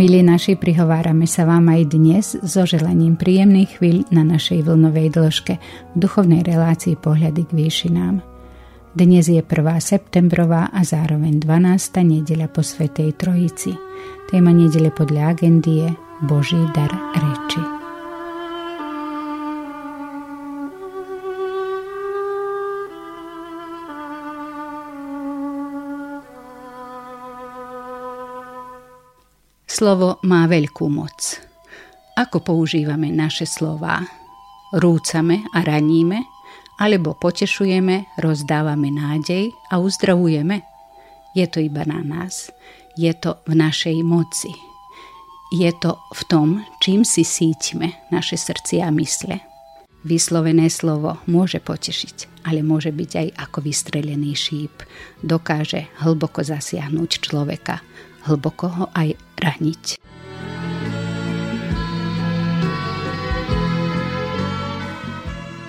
Milí naši, prihovárame sa vám aj dnes so želaním príjemných chvíľ na našej vlnovej dĺžke v duchovnej relácii Pohľady k výšinám. Dnes je 1. septembrová a zároveň 12. nedeľa po Svetej Trojici. Téma nedele podľa agendie Boží dar reči. Slovo má veľkú moc. Ako používame naše slová? Rúcame a raníme? Alebo potešujeme, rozdávame nádej a uzdravujeme? Je to iba na nás. Je to v našej moci. Je to v tom, čím si sítime naše srdcia a mysle. Vyslovené slovo môže potešiť, ale môže byť aj ako vystrelený šíp. Dokáže hlboko zasiahnuť človeka, hlboko ho aj raniť.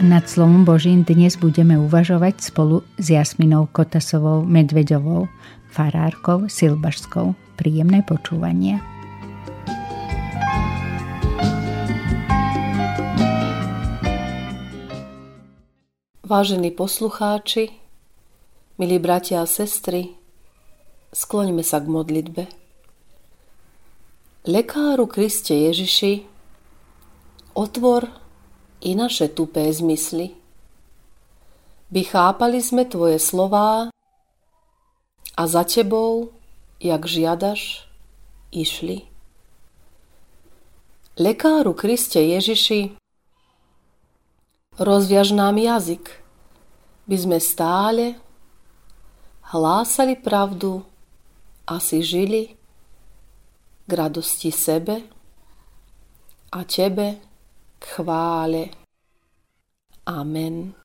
Nad slovom Božím dnes budeme uvažovať spolu s Jasminou Kotasovou Medvedovou, farárkou Silbašskou. Príjemné počúvanie. Vážení poslucháči, milí bratia a sestry, Skloňme sa k modlitbe. Lekáru Kriste Ježiši, otvor i naše tupé zmysly. By chápali sme Tvoje slová a za Tebou, jak žiadaš, išli. Lekáru Kriste Ježiši, rozviaž nám jazyk, by sme stále hlásali pravdu asi žili k radosti sebe a Tebe k chvále. Amen.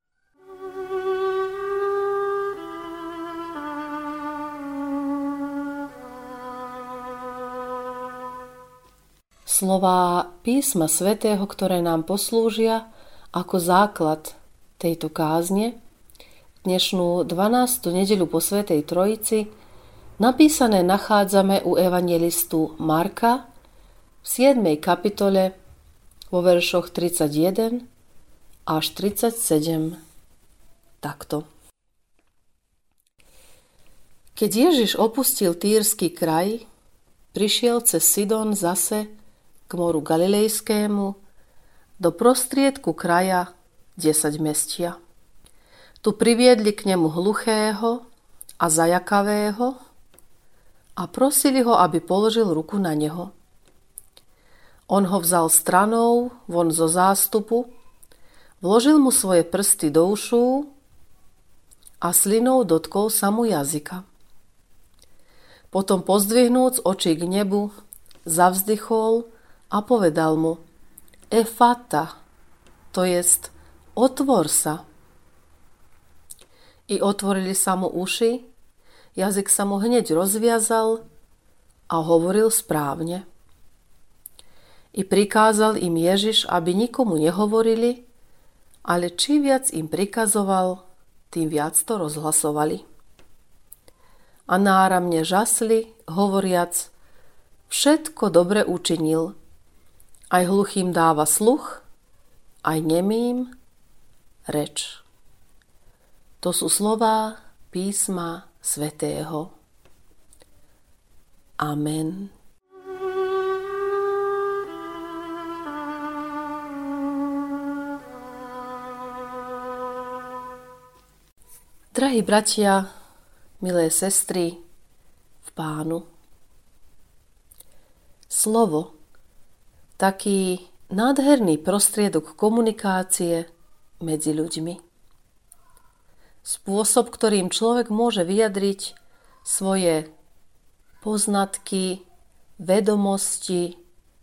Slová písma svätého, ktoré nám poslúžia ako základ tejto kázne, dnešnú 12. nedeľu po Svetej Trojici, Napísané nachádzame u evangelistu Marka v 7. kapitole vo veršoch 31 až 37 takto. Keď Ježiš opustil Týrsky kraj, prišiel cez Sidon zase k moru Galilejskému do prostriedku kraja 10 mestia. Tu priviedli k nemu hluchého a zajakavého, a prosili ho, aby položil ruku na neho. On ho vzal stranou von zo zástupu, vložil mu svoje prsty do ušú a slinou dotkol sa mu jazyka. Potom pozdvihnúc oči k nebu, zavzdychol a povedal mu Efata, to jest otvor sa. I otvorili sa mu uši Jazyk sa mu hneď rozviazal a hovoril správne. I prikázal im Ježiš, aby nikomu nehovorili, ale či viac im prikazoval, tým viac to rozhlasovali. A náramne žasli, hovoriac, všetko dobre učinil. Aj hluchým dáva sluch, aj nemým reč. To sú slová písma Svetého. Amen. Drahí bratia, milé sestry v pánu. Slovo, taký nádherný prostriedok komunikácie medzi ľuďmi spôsob, ktorým človek môže vyjadriť svoje poznatky, vedomosti,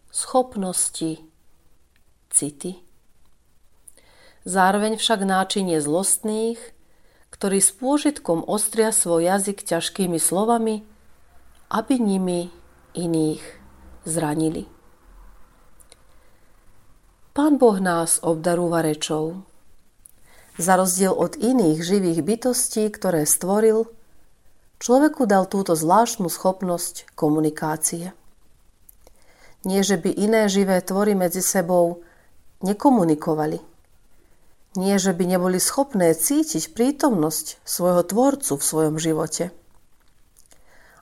schopnosti, city. zároveň však náčinie zlostných, ktorí s pôžitkom ostria svoj jazyk ťažkými slovami, aby nimi iných zranili. Pán Boh nás obdarúva rečou. Za rozdiel od iných živých bytostí, ktoré stvoril, človeku dal túto zvláštnu schopnosť komunikácie. Nie, že by iné živé tvory medzi sebou nekomunikovali. Nie, že by neboli schopné cítiť prítomnosť svojho tvorcu v svojom živote.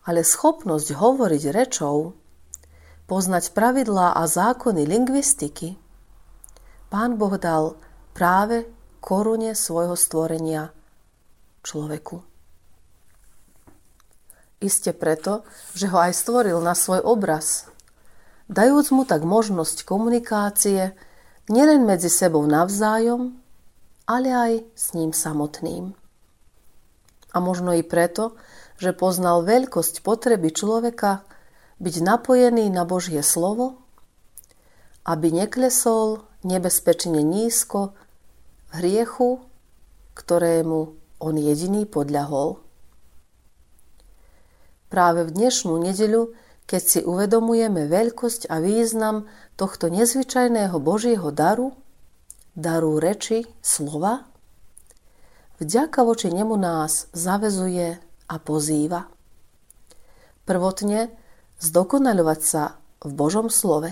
Ale schopnosť hovoriť rečou, poznať pravidlá a zákony lingvistiky, Pán Boh dal práve korune svojho stvorenia človeku. Iste preto, že ho aj stvoril na svoj obraz, dajúc mu tak možnosť komunikácie nielen medzi sebou navzájom, ale aj s ním samotným. A možno i preto, že poznal veľkosť potreby človeka byť napojený na Božie slovo, aby neklesol nebezpečne nízko hriechu, ktorému on jediný podľahol. Práve v dnešnú nedeľu, keď si uvedomujeme veľkosť a význam tohto nezvyčajného Božieho daru, daru reči, slova, vďaka voči nemu nás zavezuje a pozýva. Prvotne zdokonaľovať sa v Božom slove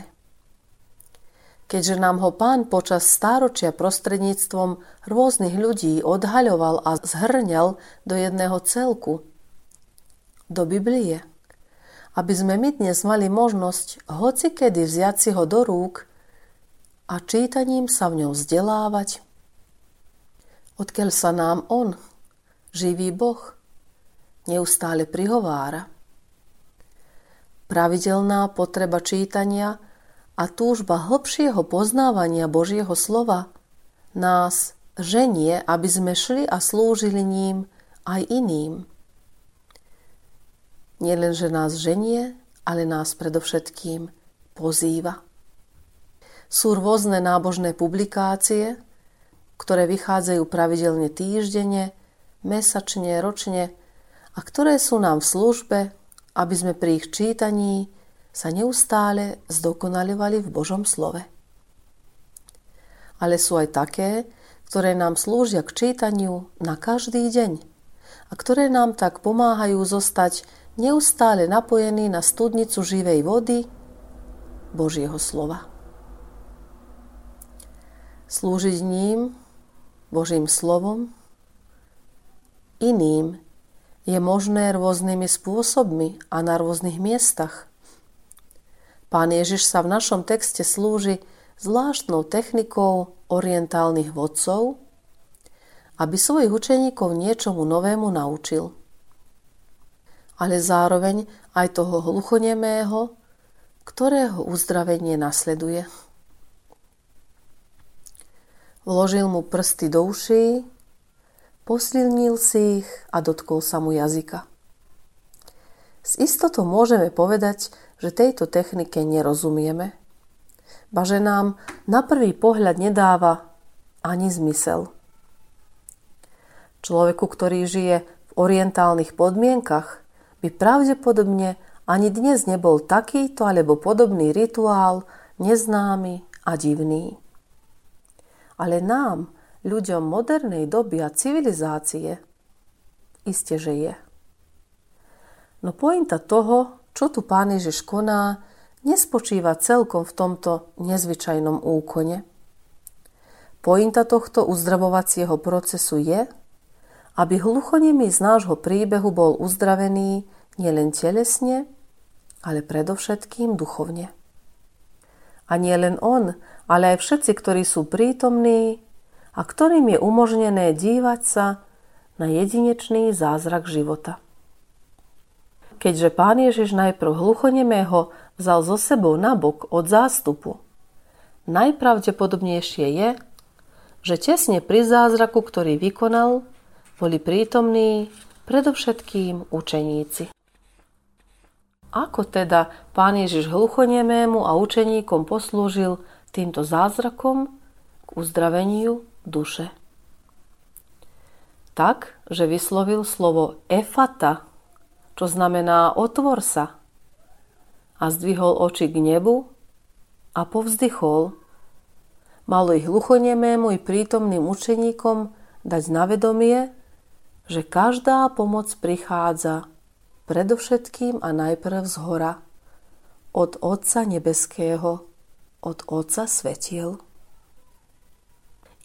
keďže nám ho pán počas stáročia prostredníctvom rôznych ľudí odhaľoval a zhrňal do jedného celku, do Biblie, aby sme my dnes mali možnosť hocikedy vziať si ho do rúk a čítaním sa v ňom vzdelávať. Odkiaľ sa nám on, živý Boh, neustále prihovára. Pravidelná potreba čítania – a túžba hlbšieho poznávania Božieho slova nás ženie, aby sme šli a slúžili ním aj iným. Nielen, že nás ženie, ale nás predovšetkým pozýva. Sú rôzne nábožné publikácie, ktoré vychádzajú pravidelne týždenne, mesačne, ročne a ktoré sú nám v službe, aby sme pri ich čítaní sa neustále zdokonalovali v Božom slove. Ale sú aj také, ktoré nám slúžia k čítaniu na každý deň a ktoré nám tak pomáhajú zostať neustále napojení na studnicu živej vody Božieho slova. Slúžiť ním, Božím slovom, iným je možné rôznymi spôsobmi a na rôznych miestach. Pán Ježiš sa v našom texte slúži zvláštnou technikou orientálnych vodcov, aby svojich učeníkov niečomu novému naučil. Ale zároveň aj toho hluchonemého, ktorého uzdravenie nasleduje. Vložil mu prsty do uší, posilnil si ich a dotkol sa mu jazyka. S istotou môžeme povedať, že tejto technike nerozumieme, ba že nám na prvý pohľad nedáva ani zmysel. Človeku, ktorý žije v orientálnych podmienkach, by pravdepodobne ani dnes nebol takýto alebo podobný rituál neznámy a divný. Ale nám, ľuďom modernej doby a civilizácie, iste, že je. No pointa toho, čo tu Pán Ježiš koná, nespočíva celkom v tomto nezvyčajnom úkone. Pointa tohto uzdravovacieho procesu je, aby hluchonemý z nášho príbehu bol uzdravený nielen telesne, ale predovšetkým duchovne. A nie len on, ale aj všetci, ktorí sú prítomní a ktorým je umožnené dívať sa na jedinečný zázrak života keďže pán Ježiš najprv hluchonemého vzal zo sebou nabok od zástupu. Najpravdepodobnejšie je, že tesne pri zázraku, ktorý vykonal, boli prítomní predovšetkým učeníci. Ako teda pán Ježiš hluchonemému a učeníkom poslúžil týmto zázrakom k uzdraveniu duše. Tak, že vyslovil slovo efata, čo znamená otvor sa, a zdvihol oči k nebu a povzdychol. Malo ich hluchonemému i prítomným učeníkom dať na vedomie, že každá pomoc prichádza predovšetkým a najprv z hora, od Otca Nebeského, od Otca Svetiel.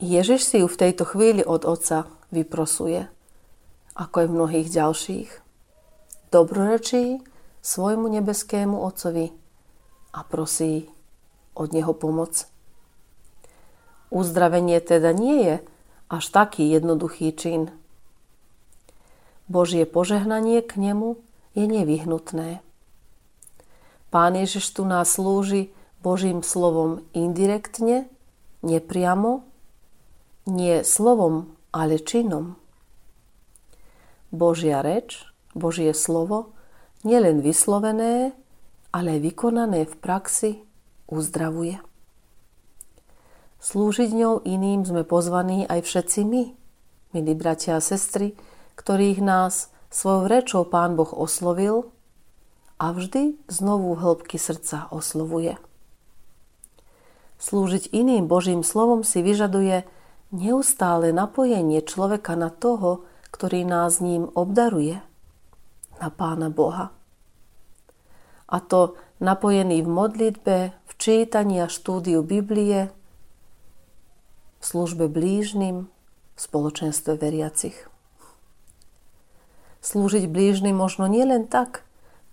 Ježiš si ju v tejto chvíli od Otca vyprosuje, ako aj mnohých ďalších. Dobrorečí svojmu nebeskému Otcovi a prosí od Neho pomoc. Uzdravenie teda nie je až taký jednoduchý čin. Božie požehnanie k nemu je nevyhnutné. Pán Ježiš tu nás slúži Božím slovom indirektne, nepriamo, nie slovom, ale činom. Božia reč, Božie slovo, nielen vyslovené, ale aj vykonané v praxi, uzdravuje. Slúžiť ňou iným sme pozvaní aj všetci my, milí bratia a sestry, ktorých nás svojou rečou Pán Boh oslovil a vždy znovu hĺbky srdca oslovuje. Slúžiť iným Božím slovom si vyžaduje neustále napojenie človeka na toho, ktorý nás ním obdaruje, na Pána Boha. A to napojený v modlitbe, v čítaní a štúdiu Biblie, v službe blížnym, v spoločenstve veriacich. Slúžiť blížnym možno nielen tak,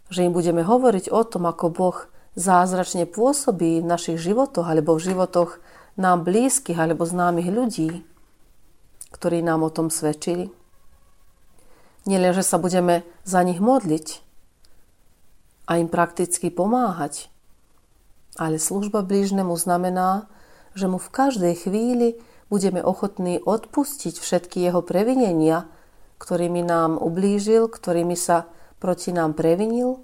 že im budeme hovoriť o tom, ako Boh zázračne pôsobí v našich životoch alebo v životoch nám blízkych alebo známych ľudí, ktorí nám o tom svedčili. Nielen, že sa budeme za nich modliť a im prakticky pomáhať, ale služba blížnemu znamená, že mu v každej chvíli budeme ochotní odpustiť všetky jeho previnenia, ktorými nám ublížil, ktorými sa proti nám previnil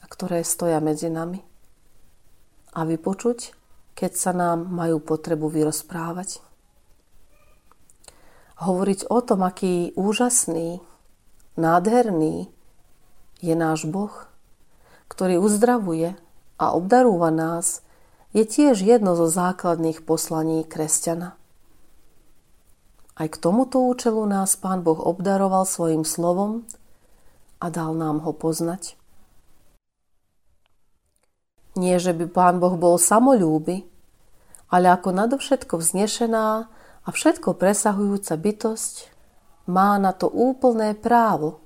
a ktoré stoja medzi nami. A vypočuť, keď sa nám majú potrebu vyrozprávať. Hovoriť o tom, aký úžasný, nádherný je náš Boh, ktorý uzdravuje a obdarúva nás, je tiež jedno zo základných poslaní kresťana. Aj k tomuto účelu nás Pán Boh obdaroval svojim slovom a dal nám ho poznať. Nie, že by Pán Boh bol samolúby, ale ako nadovšetko vznešená a všetko presahujúca bytosť má na to úplné právo,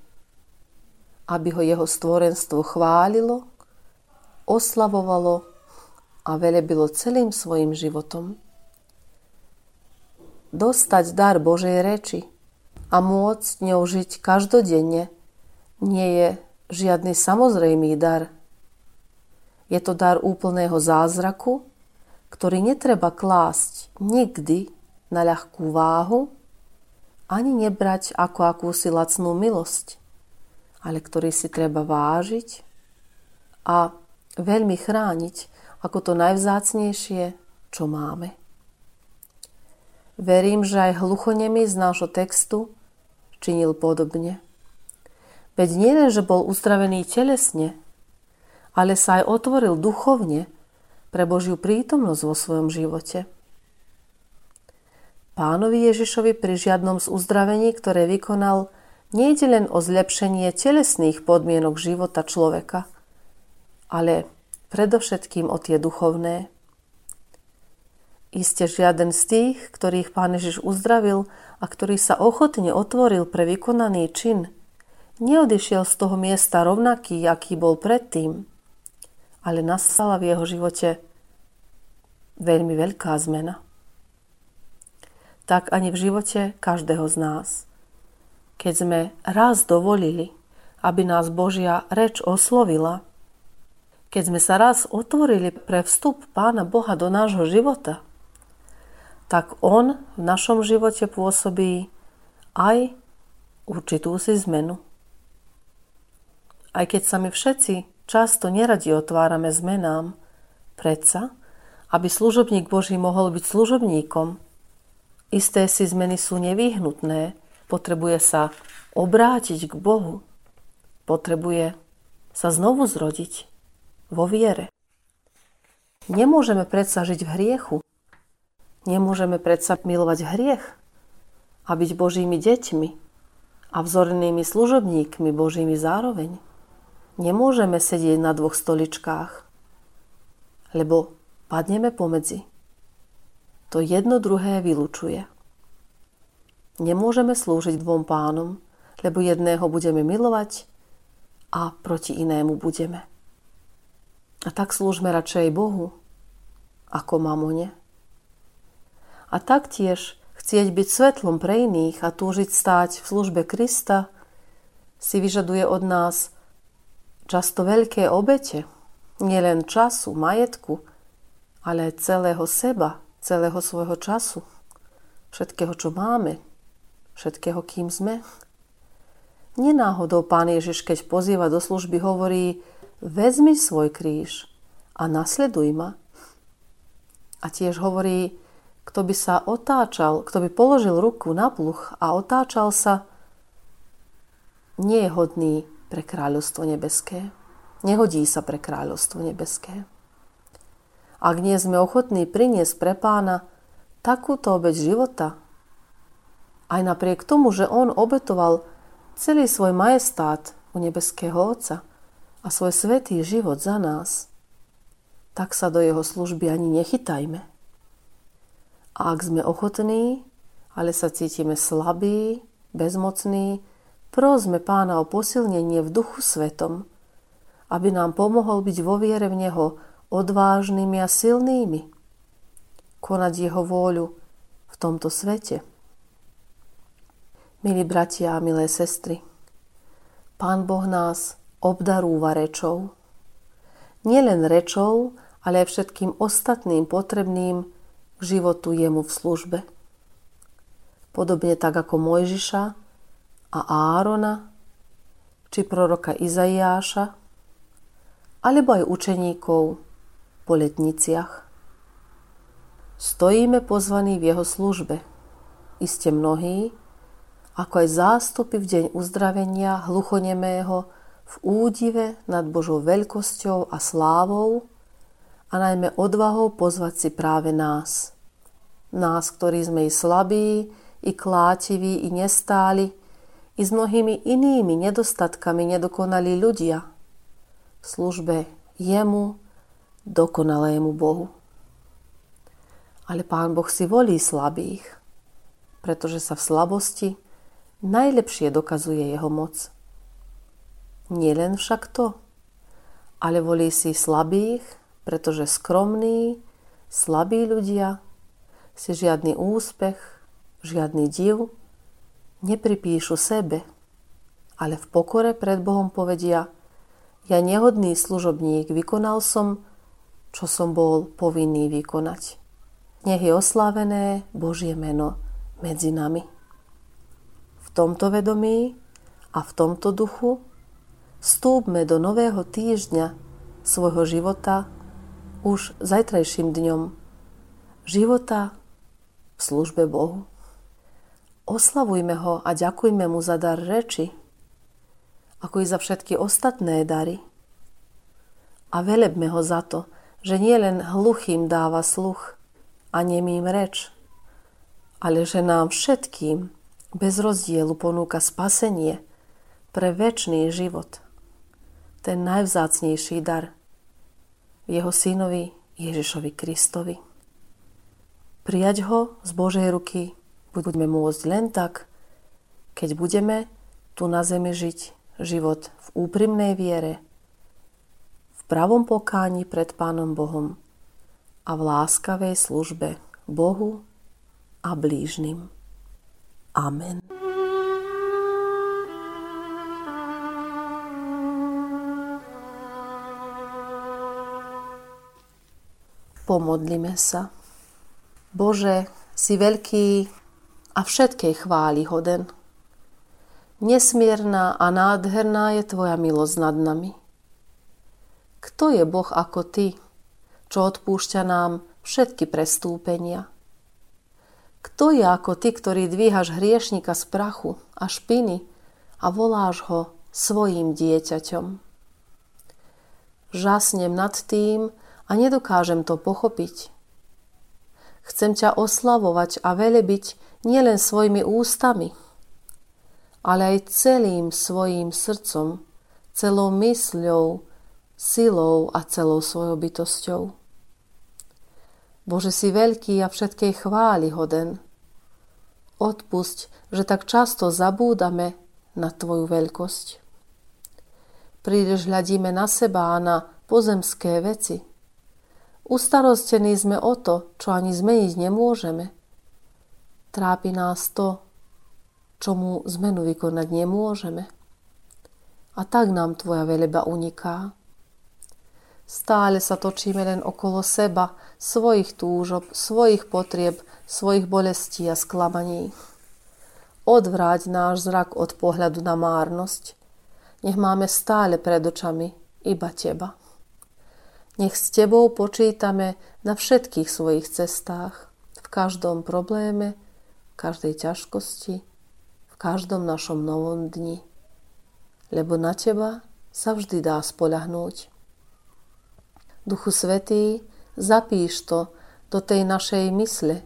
aby ho jeho stvorenstvo chválilo, oslavovalo a velebilo celým svojim životom. Dostať dar Božej reči a môcť ňou žiť každodenne – nie je žiadny samozrejmý dar. Je to dar úplného zázraku, ktorý netreba klásť nikdy na ľahkú váhu, ani nebrať ako akúsi lacnú milosť, ale ktorý si treba vážiť a veľmi chrániť ako to najvzácnejšie, čo máme. Verím, že aj hluchonemi z nášho textu činil podobne. Veď nielen, že bol uzdravený telesne, ale sa aj otvoril duchovne pre Božiu prítomnosť vo svojom živote. Pánovi Ježišovi pri žiadnom z uzdravení, ktoré vykonal, nejde len o zlepšenie telesných podmienok života človeka, ale predovšetkým o tie duchovné. Iste žiaden z tých, ktorých Pán Ježiš uzdravil a ktorý sa ochotne otvoril pre vykonaný čin – neodišiel z toho miesta rovnaký, aký bol predtým, ale nastala v jeho živote veľmi veľká zmena. Tak ani v živote každého z nás. Keď sme raz dovolili, aby nás Božia reč oslovila, keď sme sa raz otvorili pre vstup Pána Boha do nášho života, tak On v našom živote pôsobí aj určitú si zmenu. Aj keď sa my všetci často neradi otvárame zmenám, predsa, aby služobník Boží mohol byť služobníkom Isté si zmeny sú nevyhnutné, potrebuje sa obrátiť k Bohu, potrebuje sa znovu zrodiť vo viere. Nemôžeme predsa žiť v hriechu. Nemôžeme predsa milovať hriech a byť Božími deťmi a vzornými služobníkmi Božími zároveň. Nemôžeme sedieť na dvoch stoličkách, lebo padneme pomedzi. To jedno druhé vylučuje. Nemôžeme slúžiť dvom pánom, lebo jedného budeme milovať a proti inému budeme. A tak slúžme radšej Bohu ako mamone. A taktiež chcieť byť svetlom pre iných a túžiť stáť v službe Krista si vyžaduje od nás často veľké obete, nielen času, majetku, ale celého seba, celého svojho času, všetkého, čo máme, všetkého, kým sme. Nenáhodou pán Ježiš, keď pozýva do služby, hovorí vezmi svoj kríž a nasleduj ma. A tiež hovorí, kto by sa otáčal, kto by položil ruku na pluch a otáčal sa, nie je hodný pre kráľovstvo nebeské. Nehodí sa pre kráľovstvo nebeské. Ak nie sme ochotní priniesť pre pána takúto obeď života, aj napriek tomu, že on obetoval celý svoj majestát u nebeského Otca a svoj svetý život za nás, tak sa do jeho služby ani nechytajme. A ak sme ochotní, ale sa cítime slabí, bezmocní, prosme pána o posilnenie v duchu svetom, aby nám pomohol byť vo viere v Neho odvážnymi a silnými, konať Jeho vôľu v tomto svete. Milí bratia a milé sestry, Pán Boh nás obdarúva rečou. Nielen rečou, ale aj všetkým ostatným potrebným k životu jemu v službe. Podobne tak ako Mojžiša a Árona, či proroka Izaiáša, alebo aj učeníkov po letniciach. Stojíme pozvaní v jeho službe. Iste mnohí, ako aj zástupy v deň uzdravenia hluchonemého v údive nad Božou veľkosťou a slávou a najmä odvahou pozvať si práve nás. Nás, ktorí sme i slabí, i klátiví, i nestáli, i s mnohými inými nedostatkami nedokonalí ľudia v službe jemu, dokonalému Bohu. Ale Pán Boh si volí slabých, pretože sa v slabosti najlepšie dokazuje jeho moc. Nielen však to, ale volí si slabých, pretože skromní, slabí ľudia si žiadny úspech, žiadny div nepripíšu sebe, ale v pokore pred Bohom povedia ja nehodný služobník, vykonal som, čo som bol povinný vykonať. Nech je oslávené Božie meno medzi nami tomto vedomí a v tomto duchu vstúpme do nového týždňa svojho života už zajtrajším dňom života v službe Bohu. Oslavujme ho a ďakujme mu za dar reči, ako i za všetky ostatné dary. A velebme ho za to, že nie len hluchým dáva sluch a nemým reč, ale že nám všetkým bez rozdielu ponúka spasenie pre väčší život. Ten najvzácnejší dar jeho synovi Ježišovi Kristovi. Prijať ho z Božej ruky budeme môcť len tak, keď budeme tu na zemi žiť život v úprimnej viere, pravom pokáni pred Pánom Bohom a v láskavej službe Bohu a blížnym. Amen. Pomodlime sa. Bože, si veľký a všetkej chváli hoden. Nesmierna a nádherná je Tvoja milosť nad nami. Kto je Boh ako Ty, čo odpúšťa nám všetky prestúpenia? Kto je ako ty, ktorý dvíhaš hriešnika z prachu a špiny a voláš ho svojim dieťaťom? Žasnem nad tým a nedokážem to pochopiť. Chcem ťa oslavovať a velebiť nielen svojimi ústami, ale aj celým svojim srdcom, celou mysľou, silou a celou svojou bytosťou. Bože, si veľký a všetkej chváli hoden. Odpusť, že tak často zabúdame na Tvoju veľkosť. Príliš hľadíme na seba a na pozemské veci. Ustarostení sme o to, čo ani zmeniť nemôžeme. Trápi nás to, čomu zmenu vykonať nemôžeme. A tak nám Tvoja veleba uniká. Stále sa točíme len okolo seba, svojich túžob, svojich potrieb, svojich bolestí a sklamaní. Odvráť náš zrak od pohľadu na márnosť. Nech máme stále pred očami iba Teba. Nech s Tebou počítame na všetkých svojich cestách, v každom probléme, v každej ťažkosti, v každom našom novom dni. Lebo na Teba sa vždy dá spoľahnúť. Duchu Svetý, zapíš to do tej našej mysle.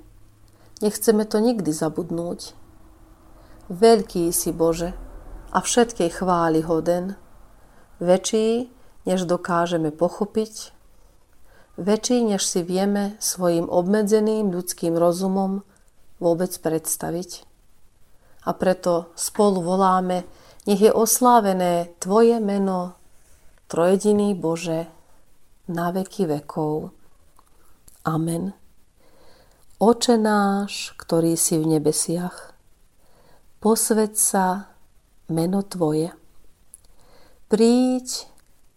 Nechceme to nikdy zabudnúť. Veľký si Bože a všetkej chváli hoden. Väčší, než dokážeme pochopiť, väčší, než si vieme svojim obmedzeným ľudským rozumom vôbec predstaviť. A preto spolu voláme, nech je oslávené Tvoje meno, Trojediný Bože, na veky vekov. Amen. Oče náš, ktorý si v nebesiach, posved sa meno Tvoje. Príď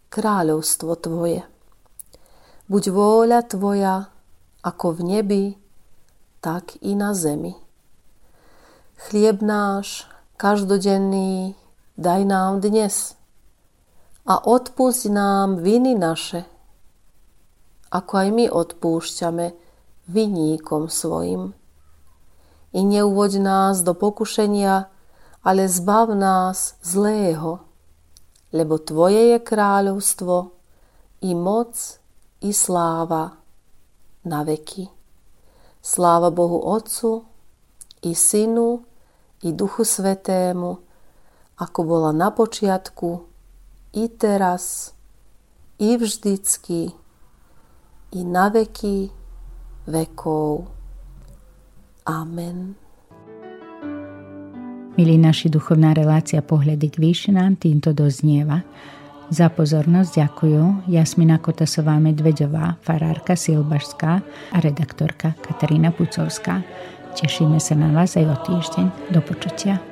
kráľovstvo Tvoje. Buď vôľa Tvoja ako v nebi, tak i na zemi. Chlieb náš každodenný daj nám dnes a odpusť nám viny naše, ako aj my odpúšťame viníkom svojim. I neuvoď nás do pokušenia, ale zbav nás zlého, lebo Tvoje je kráľovstvo, i moc, i sláva na veky. Sláva Bohu Otcu, i Synu, i Duchu Svetému, ako bola na počiatku, i teraz, i vždycky, i na veky vekov. Amen. Milí naši, duchovná relácia Pohľady k výšinám týmto doznieva. Za pozornosť ďakujú Jasmina Kotasová Medvedová, farárka Silbašská a redaktorka Katarína Pucovská. Tešíme sa na vás aj o týždeň. Do počutia.